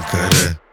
Ankara.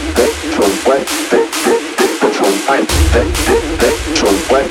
Electro West, Electro West,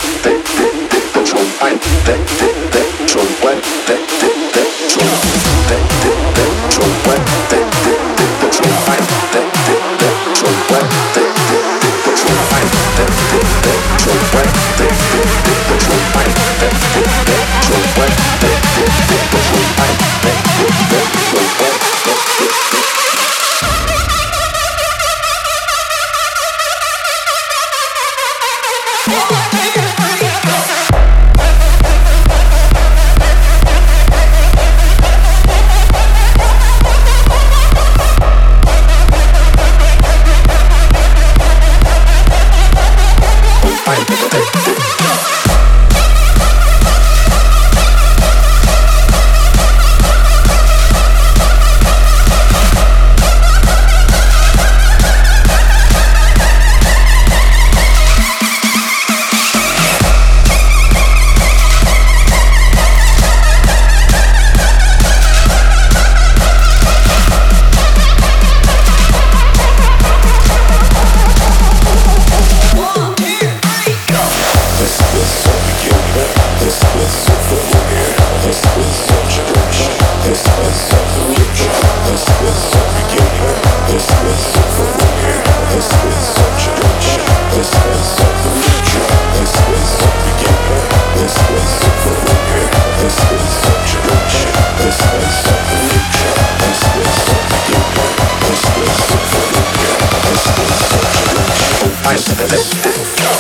This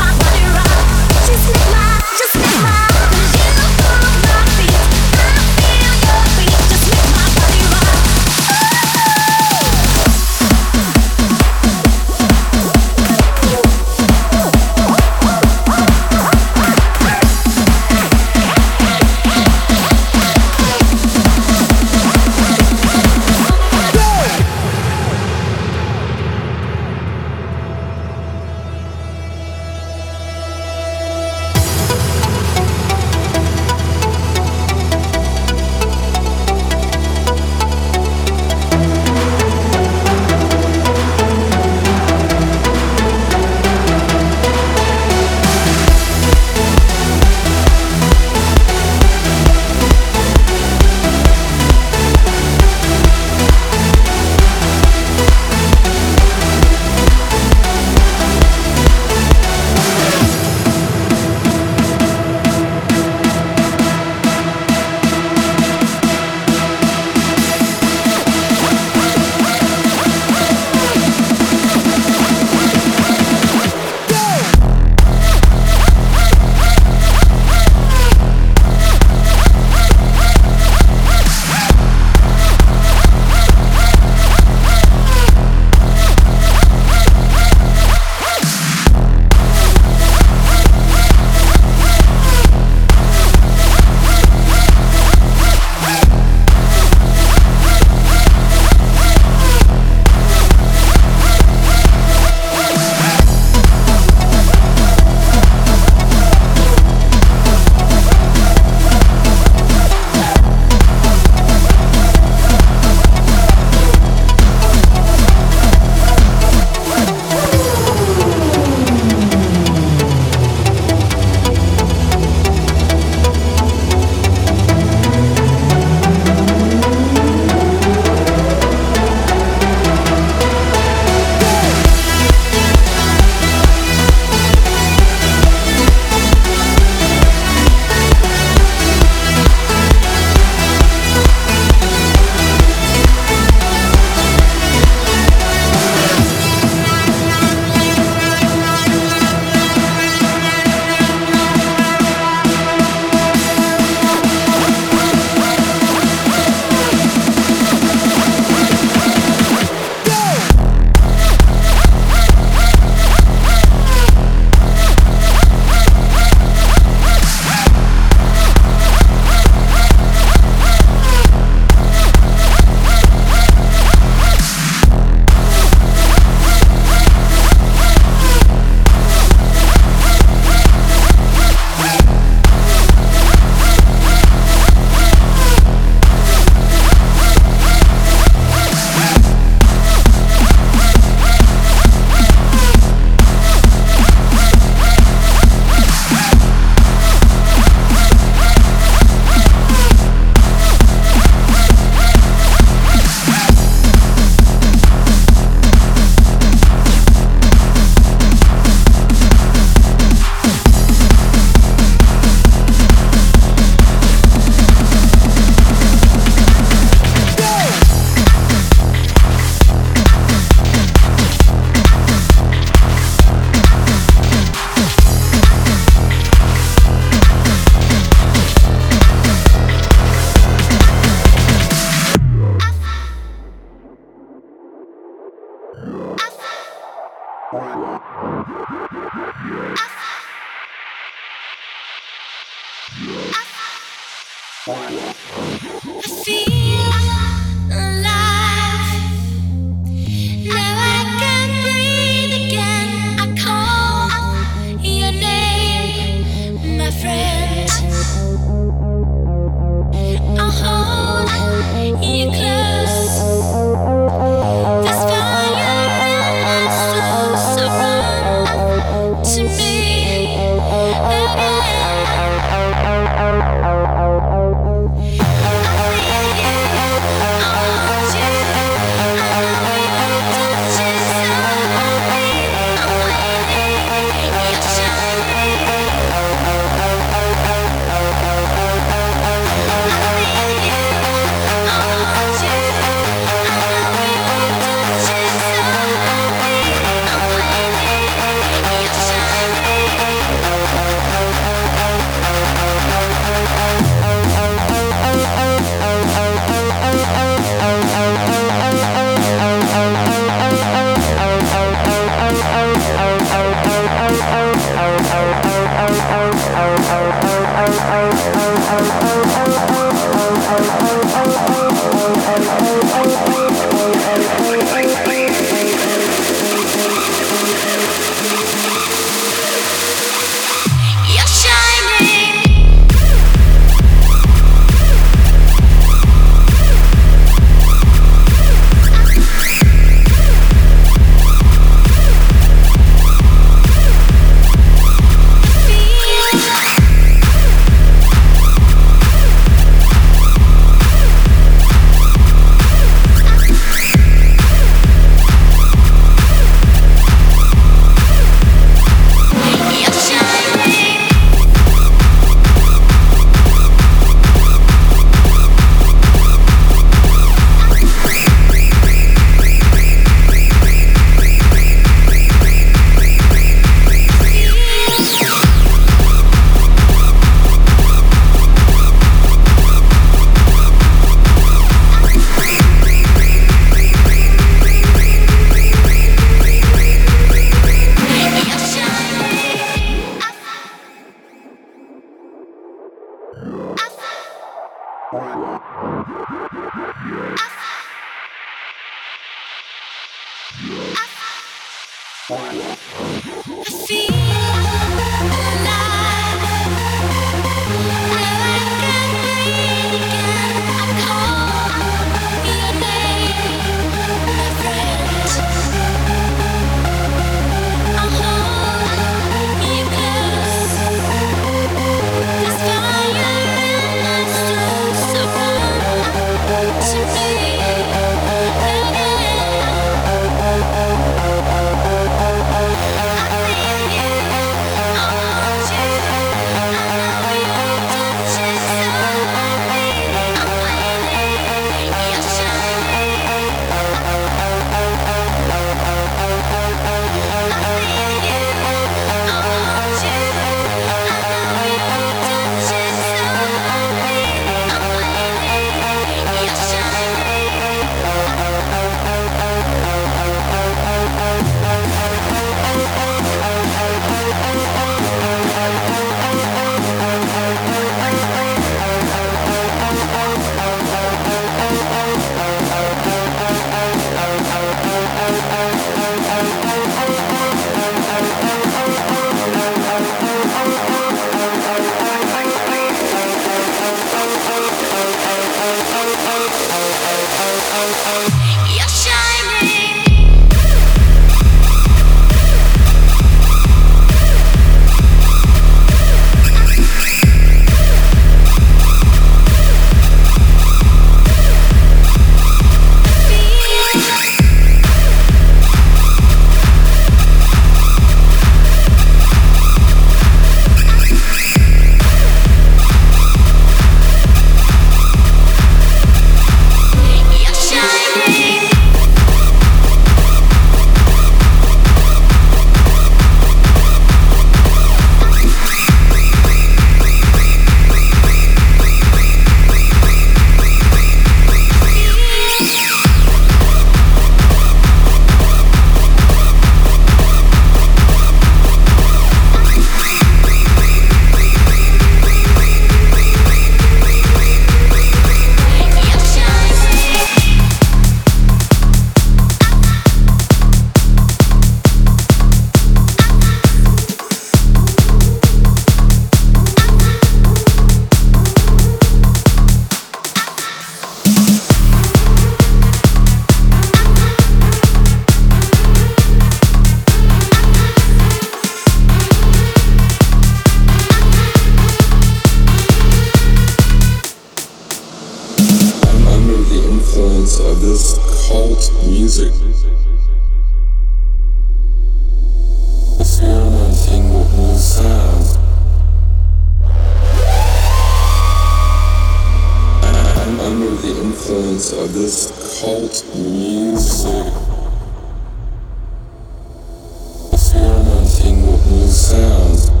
sounds.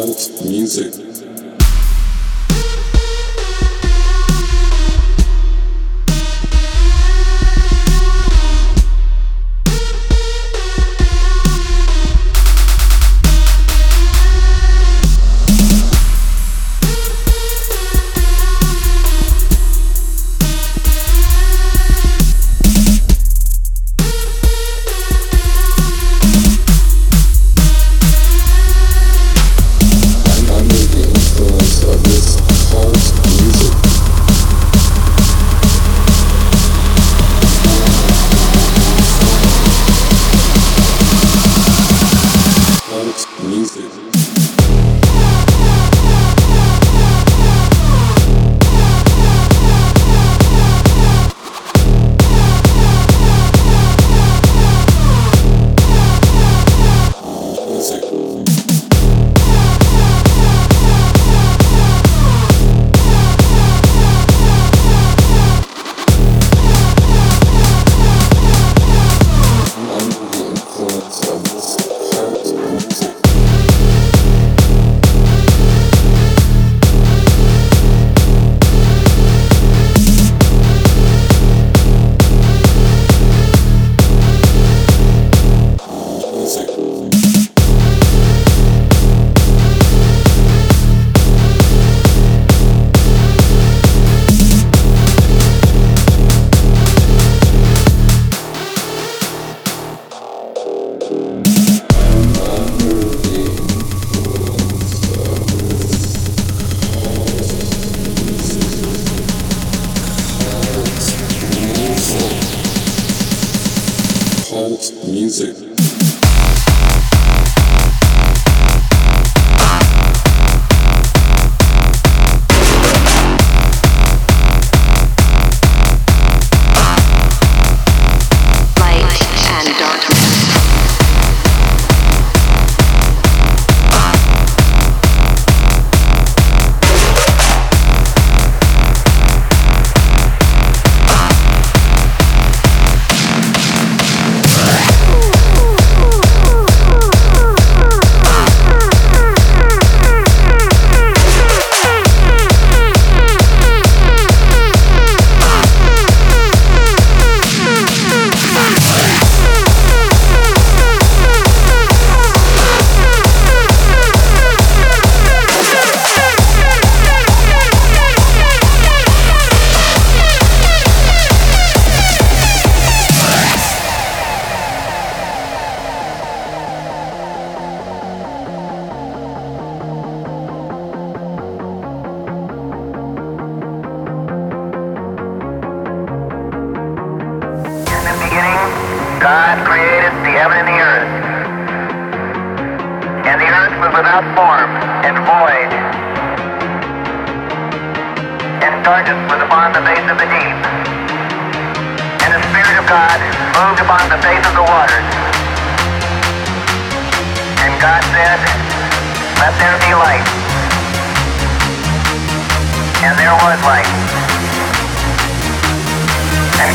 Music.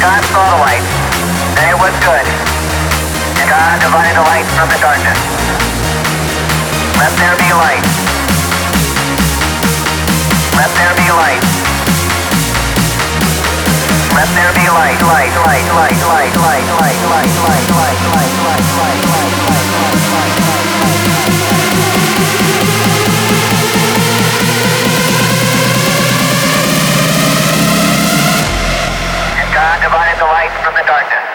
God saw the light, and it was good. And God divided the light from the darkness. Let there be light. Let there be light. Let there be light, light, light, light, light, light, light, light, light, light, light, light, light, light, light, light, light. darkness.